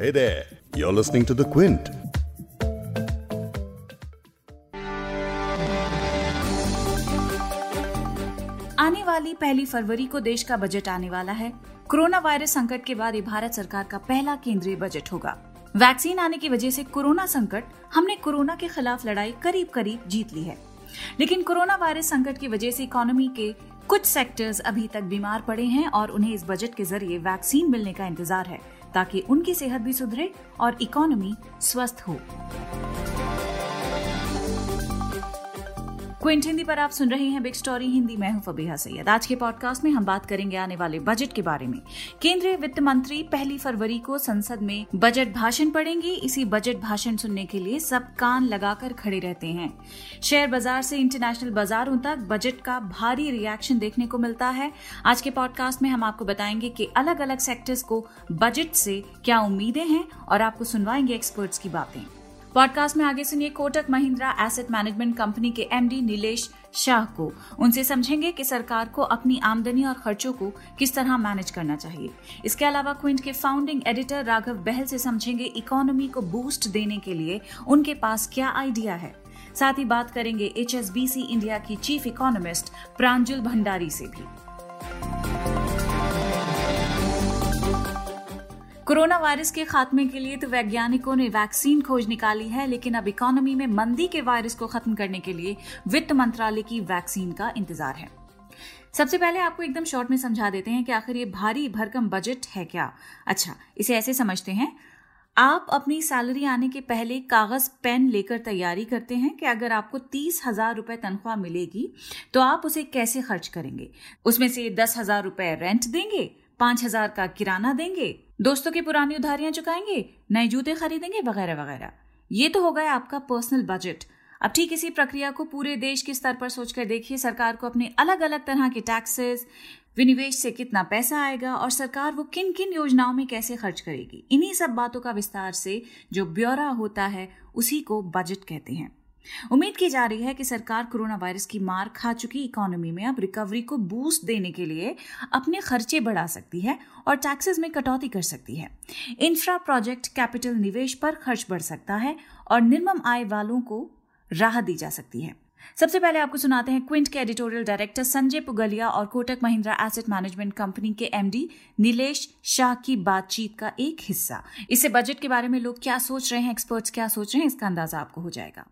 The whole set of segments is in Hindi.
Hey there, you're listening to The Quint. आने वाली पहली फरवरी को देश का बजट आने वाला है। कोरोना वायरस संकट के बाद ये भारत सरकार का पहला केंद्रीय बजट होगा। वैक्सीन आने की वजह से कोरोना संकट हमने कोरोना के खिलाफ लड़ाई करीब करीब जीत ली है। लेकिन कोरोना वायरस संकट की वजह से इकोनॉमी के कुछ सेक्टर्स अभी तक बीमार पड़े हैं और उन्हें इस बजट के ज़रिए वैक्सीन मिलने का इंतज़ार है। ताकि उनकी सेहत भी सुधरे और इकोनॉमी स्वस्थ हो। क्विंट हिंदी पर आप सुन रहे हैं बिग स्टोरी हिंदी मैं हूँ फबीहा सैयद। आज के पॉडकास्ट में हम बात करेंगे आने वाले बजट के बारे में। केंद्रीय वित्त मंत्री पहली फरवरी को संसद में बजट भाषण पढ़ेंगे। इसी बजट भाषण सुनने के लिए सब कान लगाकर खड़े रहते हैं। शेयर बाज़ार से इंटरनेशनल बाजारों तक बजट का भारी रिएक्शन देखने को मिलता है। आज के पॉडकास्ट में हम आपको बताएँगे कि अलग अलग सेक्टर्स को बजट से क्या उम्मीदें हैं और आपको सुनवाएँगे एक्सपर्ट्स की बातें। पॉडकास्ट में आगे सुनिए Kotak Mahindra asset management company के एमडी नीलेश शाह को। उनसे समझेंगे कि सरकार को अपनी आमदनी और खर्चों को किस तरह मैनेज करना चाहिए। इसके अलावा क्विंट के फाउंडिंग एडिटर राघव बहल से समझेंगे इकोनॉमी को बूस्ट देने के लिए उनके पास क्या आइडिया है। साथ ही बात करेंगे एचएसबीसी इंडिया की चीफ इकोनॉमिस्ट प्रांजुल भंडारी से भी। कोरोना वायरस के खात्मे के लिए तो वैज्ञानिकों ने वैक्सीन खोज निकाली है, लेकिन अब इकोनॉमी में मंदी के वायरस को खत्म करने के लिए वित्त मंत्रालय की वैक्सीन का इंतज़ार है। सबसे पहले आपको एकदम शॉर्ट में समझा देते हैं कि आखिर ये भारी भरकम बजट है क्या। अच्छा इसे ऐसे समझते हैं। आप अपनी सैलरी आने के पहले कागज़, पेन लेकर तैयारी करते हैं कि अगर आपको तीस हज़ार रुपए तनख्वाह मिलेगी तो आप उसे कैसे खर्च करेंगे? उसमें से दस हज़ार रुपए रेंट देंगे, पाँच हज़ार का किराना देंगे दोस्तों की पुरानी उधारियाँ चुकाएँगे, नए जूते खरीदेंगे, वगैरह वगैरह। ये तो हो गया आपका पर्सनल बजट अब ठीक इसी प्रक्रिया को पूरे देश के स्तर पर सोचकर देखिए, सरकार को अपने अलग अलग तरह के टैक्सेस विनिवेश से कितना पैसा आएगा और सरकार वो किन किन योजनाओं में कैसे खर्च करेगी। इन्हीं सब बातों का विस्तार से जो ब्यौरा होता है, उसी को बजट कहते हैं। उम्मीद की जा रही है कि सरकार कोरोना वायरस की मार खा चुकी इकोनॉमी में अब रिकवरी को बूस्ट देने के लिए अपने खर्चे बढ़ा सकती है और टैक्सेस में कटौती कर सकती है। इंफ्रा प्रोजेक्ट कैपिटल निवेश पर खर्च बढ़ सकता है और निर्मम आय वालों को राहत दी जा सकती है। सबसे पहले आपको सुनाते हैं क्विंट के एडिटोरियल डायरेक्टर संजय पुगलिया और Kotak Mahindra asset management company के एमडी नीलेश शाह की बातचीत का एक हिस्सा। इससे बजट के बारे में लोग क्या सोच रहे हैं एक्सपर्ट्स क्या सोच रहे हैं, इसका अंदाज़ा आपको हो जाएगा।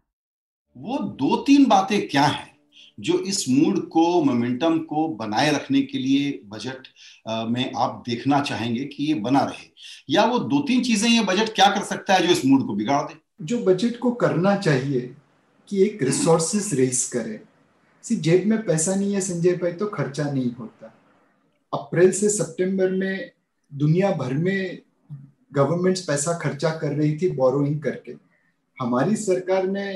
वो दो तीन बातें क्या हैं जो इस मूड को मोमेंटम को बनाए रखने के लिए बजट में आप देखना चाहेंगे कि ये बना रहे। या वो दो तीन चीज़ें ये बजट क्या कर सकता है जो इस मूड को बिगाड़ दे? जो बजट को करना चाहिए कि एक रिसोर्सेस रेस करे। सिर्फ़ जेब में पैसा नहीं है संजय भाई तो खर्चा नहीं होता। अप्रैल से सितंबर में दुनिया भर में गवर्नमेंट्स पैसा खर्चा कर रही थी बोरोइंग करके। हमारी सरकार ने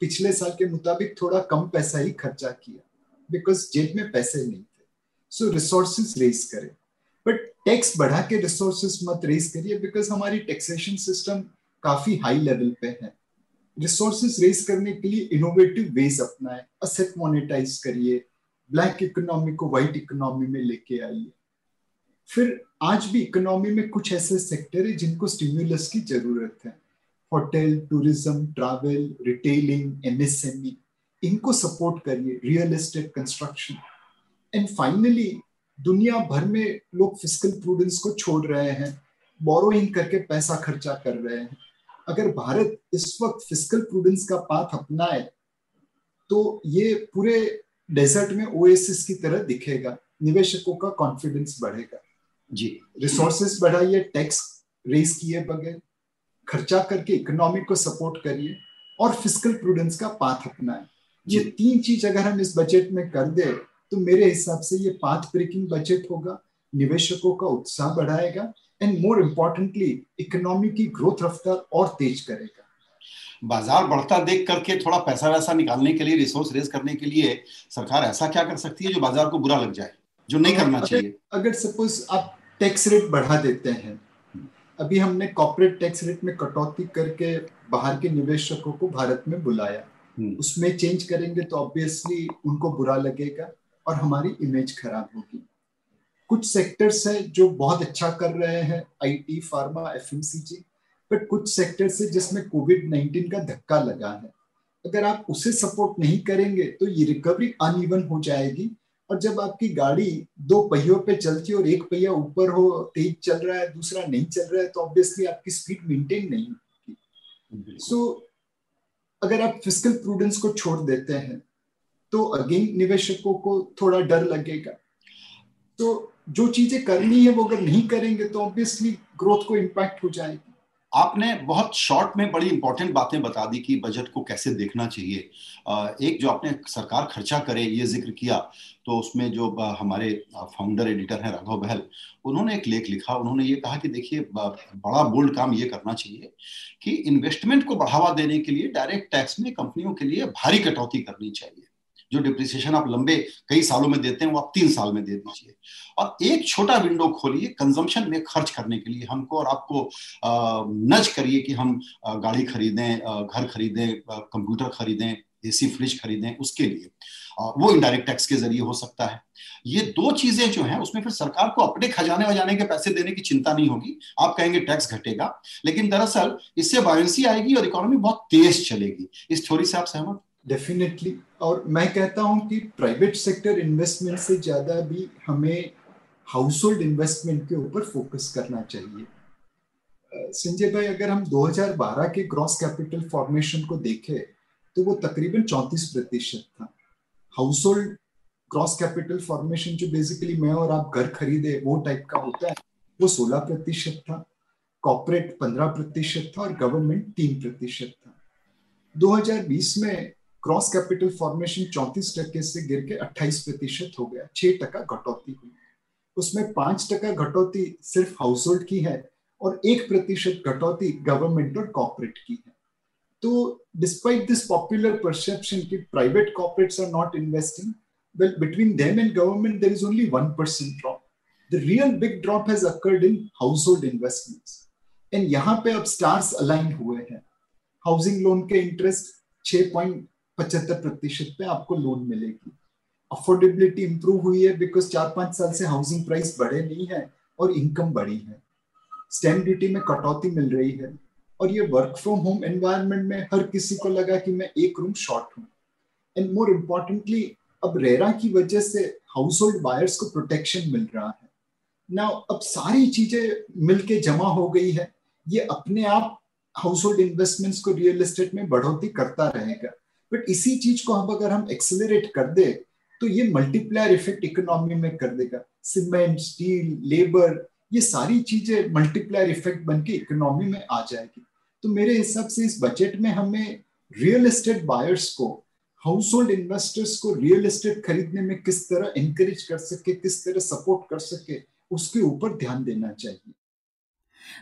पिछले साल के मुताबिक थोड़ा कम पैसा ही खर्चा किया बिकॉज़ जेब में पैसे नहीं थे। सो रिसोर्सेस रेस करें। बट टैक्स बढ़ा के रिसोर्सेस मत रेस करिए बिकॉज़ हमारी टैक्सेशन सिस्टम काफ़ी हाई लेवल पे है। रिसोर्सेस रेस करने के लिए इनोवेटिव वेज अपनाए। असेट मोनेटाइज करिए। ब्लैक इकोनॉमी को व्हाइट इकोनॉमी में लेके आइए। फिर आज भी इकोनॉमी में कुछ ऐसे सेक्टर है जिनको स्टिम्युलस की ज़रूरत है। Hotel tourism travel retailing MSME इनको सपोर्ट करिए real estate construction and finally दुनिया भर में लोग फ़िज़िकल प्रूडेंस को छोड़ रहे हैं बोरोइंग करके पैसा खर्चा कर रहे हैं। अगर भारत इस वक्त फ़िज़िकल प्रूडेंस का पाथ अपनाए तो ये पूरे डेजर्ट में ओएसिस की तरह दिखेगा निवेशकों का कॉन्फिडेंस बढ़ेगा। जी। रिसोर्सेस बढ़ाइए टैक्स रेस किए बगैर। खर्चा करके इकोनॉमी को सपोर्ट करिए और फ़िज़िकल प्रूडेंस का पाथ अपनाए। ये तीन चीज़ अगर हम इस बजट में कर दे तो मेरे हिसाब से ये पाथ ब्रेकिंग बजट होगा निवेशकों का उत्साह बढ़ाएगा एंड मोर इम्पोर्टेंटली इकोनॉमी की ग्रोथ रफ्तार और तेज करेगा। बाज़ार बढ़ता देख करके थोड़ा पैसा वैसा निकालने के लिए रिसोर्स रेज करने के लिए सरकार ऐसा क्या कर सकती है जो बाज़ार को बुरा लग जाए जो नहीं करना अगर, चाहिए? अगर सपोज़ आप टैक्स रेट बढ़ा देते हैं अभी हमने कॉर्पोरेट टैक्स रेट में कटौती करके बाहर के निवेशकों को भारत में बुलाया। हम्म। उसमें चेंज करेंगे तो ऑब्वियसली उनको बुरा लगेगा और हमारी इमेज खराब होगी। कुछ सेक्टर्स हैं जो बहुत अच्छा कर रहे हैं आईटी फार्मा एफएमसीजी बट कुछ सेक्टर से जिसमें कोविड नाइन्टीन का धक्का लगा है। अगर आप उसे सपोर्ट नहीं करेंगे तो ये रिकवरी अनइवन हो जाएगी। और जब आपकी गाड़ी दो पहियों पे चलती है और एक पहिया ऊपर हो तेज चल रहा है दूसरा नहीं चल रहा है तो ऑब्वियसली आपकी स्पीड मेंटेन नहीं होगी सो so, अगर आप फ़िज़िकल प्रूडेंस को छोड़ देते हैं तो अगेन निवेशकों को थोड़ा डर लगेगा। तो जो चीज़ें करनी है वो अगर नहीं करेंगे तो ऑब्वियसली ग्रोथ को इम्पैक्ट हो जाएगी। आपने बहुत शॉर्ट में बड़ी इंपॉर्टेंट बातें बता दी कि बजट को कैसे देखना चाहिए। एक जो आपने सरकार खर्चा करे, ये ज़िक्र किया तो उसमें जो हमारे फाउंडर एडिटर हैं राघव बहल, उन्होंने एक लेख लिखा। उन्होंने ये कहा कि देखिए बड़ा बोल्ड काम ये करना चाहिए कि इन्वेस्टमेंट को बढ़ावा देने के लिए डायरेक्ट टैक्स में कंपनियों के लिए भारी कटौती करनी चाहिए। जो डिप्रिसिएशन आप लंबे कई सालों में देते हैं, वो आप तीन साल में दे दीजिए। और एक छोटा विंडो खोलिए कंजम्पशन में खर्च करने के लिए। हमको और आपको नज करिए कि हम गाड़ी खरीदें घर खरीदें कंप्यूटर खरीदें, एसी फ्रिज खरीदें, उसके लिए। वो इनडायरेक्ट टैक्स के ज़रिए हो सकता है। ये दो चीज़ें जो हैं, उसमें फिर सरकार को अपने खजाने वजाने के पैसे देने की चिंता नहीं होगी। आप कहेंगे टैक्स घटेगा, लेकिन दरअसल इससे बायंसी आएगी और इकोनॉमी बहुत तेज चलेगी। इस थ्योरी से आप सहमत? डेफिनेटली और मैं कहता हूँ कि प्राइवेट सेक्टर इन्वेस्टमेंट से ज़्यादा भी हमें हाउस होल्ड इन्वेस्टमेंट के ऊपर फोकस करना चाहिए। संजय भाई, अगर हम 2012 के ग्रॉस कैपिटल फॉर्मेशन को देखें तो वो तकरीबन 34 प्रतिशत था। Household gross capital formation जो बेसिकली मैं और आप घर खरीदे, वो टाइप का होता है, वो 16 प्रतिशत था। कॉर्पोरेट 15 प्रतिशत था और गवर्नमेंट 3 प्रतिशत था। 2020 में क्रॉस कैपिटल फॉर्मेशन चौंतीस टके से गिर के अट्ठाईस प्रतिशत हो गया, छह टका घटौती हुई। उसमें पाँच टका घटौती सिर्फ़ हाउस होल्ड की है और एक प्रतिशत घटौती गवर्नमेंट और कॉर्पोरेट की है। तो डिस्पाइट दिस पॉपुलर परसेप्शन कि private corporates are not investing well, between them and government there is only 1% drop. The real big drop has occurred in household investments. And यहाँ पे अब स्टार्स अलाइन हुए हैं। हाउसिंग लोन के इंटरेस्ट पचहत्तर प्रतिशत पे आपको लोन मिलेगी। अफोर्डेबिलिटी इंप्रूव हुई है बिकॉज़ चार पाँच साल से हाउसिंग प्राइस बढ़े नहीं है और इनकम बढ़ी है। स्टैम्प ड्यूटी में कटौती मिल रही है और ये वर्क फ्रॉम होम एनवायरनमेंट में हर किसी को लगा कि मैं एक रूम शॉर्ट हूँ। एंड मोर इम्पोर्टेंटली अब रेरा की वजह से हाउस होल्ड बायर्स को प्रोटेक्शन मिल रहा है। ना अब सारी चीज़ें मिलके जमा हो गई है। ये अपने आप हाउस होल्ड इन्वेस्टमेंट्स को रियल एस्टेट में बढ़ोतरी करता रहेगा। बट इसी चीज़ को हम अगर हम एक्सेलरेट कर दे तो ये मल्टीप्लायर इफ़ेक्ट इकोनॉमी में कर देगा। सीमेंट स्टील लेबर ये सारी चीज़ें मल्टीप्लायर इफ़ेक्ट बन के इकोनॉमी में आ जाएगी। तो मेरे हिसाब से इस बजट में हमें रियल एस्टेट बायर्स को हाउस होल्ड इन्वेस्टर्स को रियल एस्टेट खरीदने में किस तरह इंकरेज कर सके, किस तरह सपोर्ट कर सके, उसके ऊपर ध्यान देना चाहिए।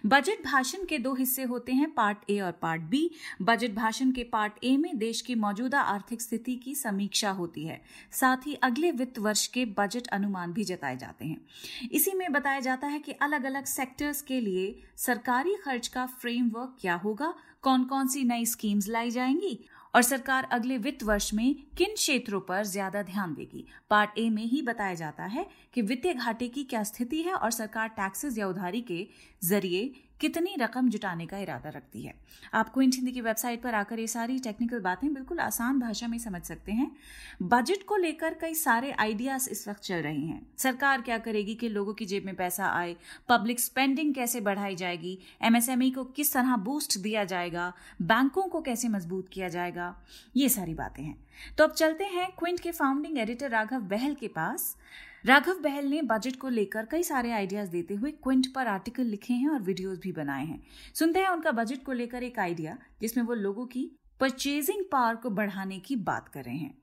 बजट भाषण के दो हिस्से होते हैं, पार्ट ए और पार्ट बी। बजट भाषण के पार्ट ए में देश की मौजूदा आर्थिक स्थिति की समीक्षा होती है। साथ ही अगले वित्त वर्ष के बजट अनुमान भी जताए जाते हैं। इसी में बताया जाता है कि अलग अलग सेक्टर्स के लिए सरकारी खर्च का फ्रेमवर्क क्या होगा? कौन कौन सी नई स्कीम्स लाई जाएँगी? और सरकार अगले वित्त वर्ष में किन क्षेत्रों पर ज़्यादा ध्यान देगी? पार्ट ए में ही बताया जाता है कि वित्तीय घाटे की क्या स्थिति है और सरकार टैक्सेस या उधारी के ज़रिए कितनी रकम जुटाने का इरादा रखती है। आप क्विंट हिंदी की वेबसाइट पर आकर ये सारी टेक्निकल बातें बिल्कुल आसान भाषा में समझ सकते हैं। बजट को लेकर कई सारे आइडियाज़ इस वक्त चल रहे हैं। सरकार क्या करेगी कि लोगों की जेब में पैसा आए पब्लिक स्पेंडिंग कैसे बढ़ाई जाएगी एमएसएमई को किस तरह बूस्ट दिया जाएगा, बैंकों को कैसे मज़बूत किया जाएगा, ये सारी बातें हैं। तो अब चलते हैं क्विंट के फाउंडिंग एडिटर राघव बहल के पास। राघव बहल ने बजट को लेकर कई सारे आइडियाज़ देते हुए क्विंट पर आर्टिकल लिखे हैं और वीडियोस भी बनाए हैं। सुनते हैं उनका बजट को लेकर एक आइडिया जिसमें वो लोगों की परचेजिंग पावर को बढ़ाने की बात कर रहे हैं।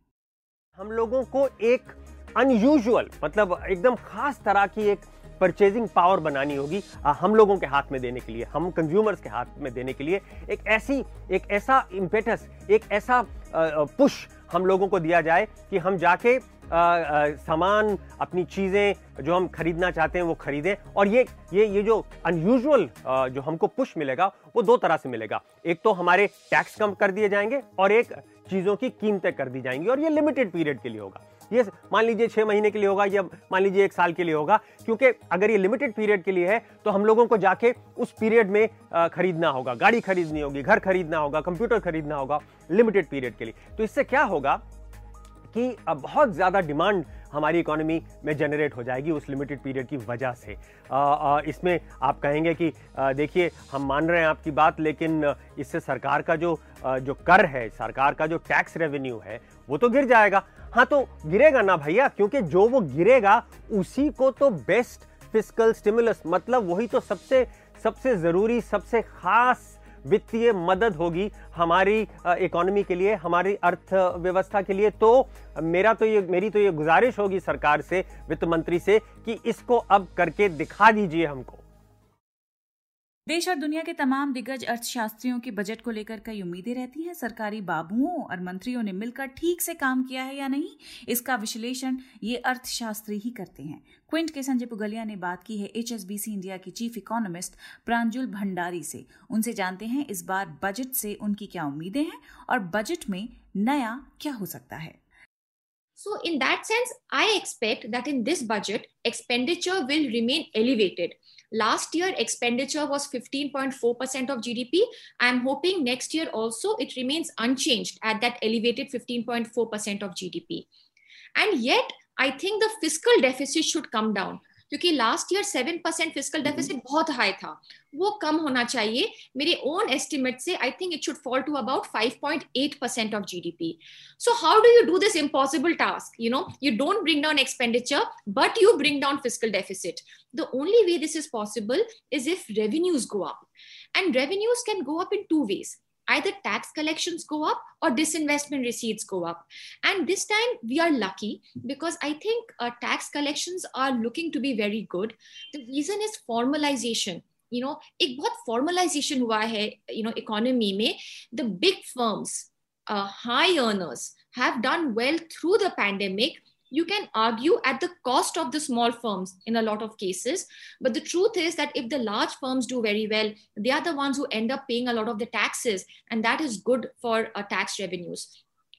हम लोगों को एक अनयूजुअल मतलब एकदम खास तरह की एक परचेजिंग पावर बनानी होगी हम लोगों के हाथ में देने के लिए, हम कंज्यूमर्स के हाथ में देने के लिए एक ऐसी, एक ऐसा इम्पेटस एक ऐसा पुश हम लोगों को दिया जाए कि हम जाके सामान, अपनी चीज़ें जो हम खरीदना चाहते हैं, वो खरीदें। और ये ये ये जो अनयूजल जो हमको पुश मिलेगा, वो दो तरह से मिलेगा। एक तो हमारे टैक्स कम कर दिए जाएँगे और एक चीज़ों की कीमतें कर दी जाएँगी। और ये लिमिटेड पीरियड के लिए होगा। ये मान लीजिए छः महीने के लिए होगा या मान लीजिए एक साल के लिए होगा, क्योंकि अगर ये लिमिटेड पीरियड के लिए है तो हम लोगों को जाके उस पीरियड में खरीदना होगा। गाड़ी खरीदनी होगी, घर खरीदना होगा कंप्यूटर खरीदना होगा लिमिटेड पीरियड के लिए। तो इससे क्या होगा कि बहुत ज़्यादा डिमांड हमारी इकोनॉमी में जनरेट हो जाएगी उस लिमिटेड पीरियड की वजह से। आ, इसमें आप कहेंगे कि देखिए हम मान रहे हैं आपकी बात लेकिन इससे सरकार का जो जो कर है सरकार का जो टैक्स रेवेन्यू है वो तो गिर जाएगा। हाँ तो गिरेगा ना भैया क्योंकि जो वो गिरेगा उसी को तो बेस्ट फ़िज़िकल स्टिमुलस मतलब वही तो सबसे सबसे ज़रूरी सबसे खास वित्तीय मदद होगी हमारी इकोनॉमी के लिए, हमारी अर्थव्यवस्था के लिए। तो मेरा तो ये, मेरी तो ये गुजारिश होगी सरकार से, वित्त मंत्री से, कि इसको अब करके दिखा दीजिए हमको। देश और दुनिया के तमाम दिग्गज अर्थशास्त्रियों के बजट को लेकर कई उम्मीदें रहती हैं। सरकारी बाबुओं और मंत्रियों ने मिलकर ठीक से काम किया है या नहीं इसका विश्लेषण ये अर्थशास्त्री ही करते हैं। क्विंट के संजय पुगलिया ने बात की है एचएसबीसी इंडिया की चीफ इकोनॉमिस्ट प्रांजुल भंडारी से। उनसे जानते हैं इस बार बजट से उनकी क्या उम्मीदें हैं और बजट में नया क्या हो सकता है। So, in that sense, I expect that in this budget, expenditure will remain elevated. Last year, expenditure was 15.4% of GDP. I'm hoping next year also it remains unchanged at that elevated 15.4% of GDP. And yet, I think the fiscal deficit should come down. क्योंकि last year seven percent physical deficit बहुत हाई था। वो कम होना चाहिए। मेरे ओन एस्टिमेट से I think it should fall to about 5.8 percent of GDP so how do you do this impossible task you know you don't bring down expenditure but you bring down physical deficit the only way this is possible is if revenues go up and revenues can go up in two ways. either tax collections go up or disinvestment receipts go up and this time we are lucky because i think uh, tax collections are looking to be very good the reason is formalization you know एक बहुत formalization हुआ है you know economy में the big firms uh, high earners have done well through the pandemic you can argue at the cost of the small firms in a lot of cases. But the truth is that if the large firms do very well, they are the ones who end up paying a lot of the taxes, and that is good for uh, tax revenues.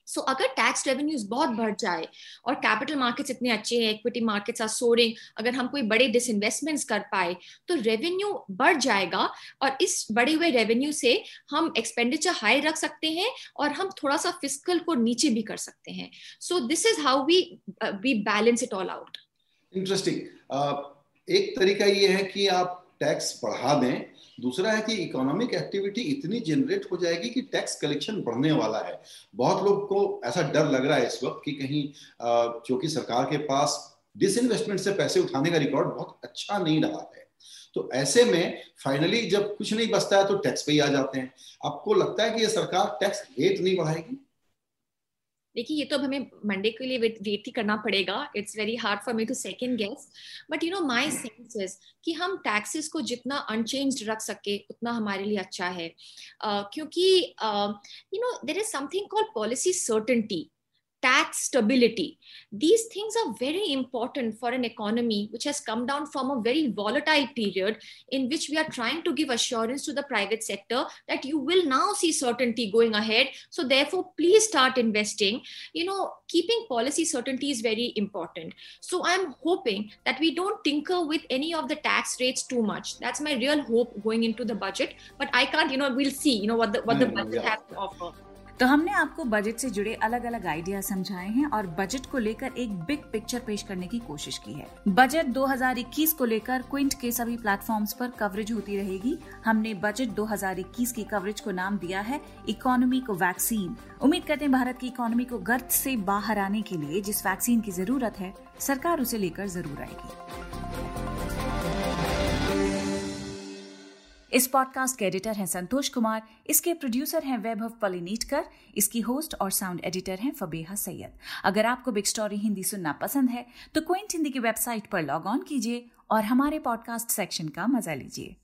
So so, अगर टैक्स रेवेन्यूज बहुत बढ़ जाए और कैपिटल मार्केट्स इतने अच्छे हैं इक्विटी मार्केट्स आर सोरिंग अगर हम कोई बड़े डिसइन्वेस्टमेंट्स कर पाए तो रेवेन्यू बढ़ जाएगा और इस बढ़े हुए रेवेन्यू से हम एक्सपेंडिचर हाई रख सकते हैं और हम थोड़ा सा फ़िज़िकल को नीचे भी कर सकते हैं। So this is how we we balance it all out interesting एक तरीका ये है कि आप टैक्स बढ़ा दें। दूसरा है कि इकोनॉमिक एक्टिविटी इतनी जनरेट हो जाएगी कि टैक्स कलेक्शन बढ़ने वाला है। बहुत लोग को ऐसा डर लग रहा है इस वक्त कि कहीं क्योंकि सरकार के पास डिसइन्वेस्टमेंट से पैसे उठाने का रिकॉर्ड बहुत अच्छा नहीं रहा है। तो ऐसे में फाइनली जब कुछ नहीं बचता है तो टैक्स पे ही आ जाते हैं। आपको लगता है कि ये सरकार टैक्स रेट नहीं बढ़ाएगी? देखिए ये तो अब हमें मंडे के लिए वेट ही करना पड़ेगा। It's very hard for me to second guess but you know my sense कि हम टैक्सेस को जितना अनचेंज रख सके उतना हमारे लिए अच्छा है। uh, क्योंकि you know there is something call policy certainty tax stability. These things are very important for an economy which has come down from a very volatile period in which we are trying to give assurance to the private sector that you will now see certainty going ahead. So, therefore, please start investing. You know, keeping policy certainty is very important. So, I'm hoping that we don't tinker with any of the tax rates too much. That's my real hope going into the budget. But I can't, you know, we'll see, you know, what the what the hmm, budget yeah. has to offer. तो हमने आपको बजट से जुड़े अलग अलग आइडिया समझाए हैं और बजट को लेकर एक बिग पिक्चर पेश करने की कोशिश की है। बजट 2021 को लेकर क्विंट के सभी प्लेटफॉर्म्स पर कवरेज होती रहेगी। हमने बजट 2021 की कवरेज को नाम दिया है इकोनॉमी को वैक्सीन उम्मीद करते हैं भारत की इकोनॉमी को गर्त से बाहर आने के लिए जिस वैक्सीन की ज़रूरत है, सरकार उसे लेकर ज़रूर आएगी। इस पॉडकास्ट के एडिटर हैं संतोष कुमार, इसके प्रोड्यूसर हैं वैभव पलिनीटकर, इसकी होस्ट और साउंड एडिटर हैं फबेहा सैयद। अगर आपको बिग स्टोरी हिंदी सुनना पसंद है तो क्विंट हिंदी की वेबसाइट पर लॉग ऑन कीजिए और हमारे पॉडकास्ट सेक्शन का मज़ा लीजिए।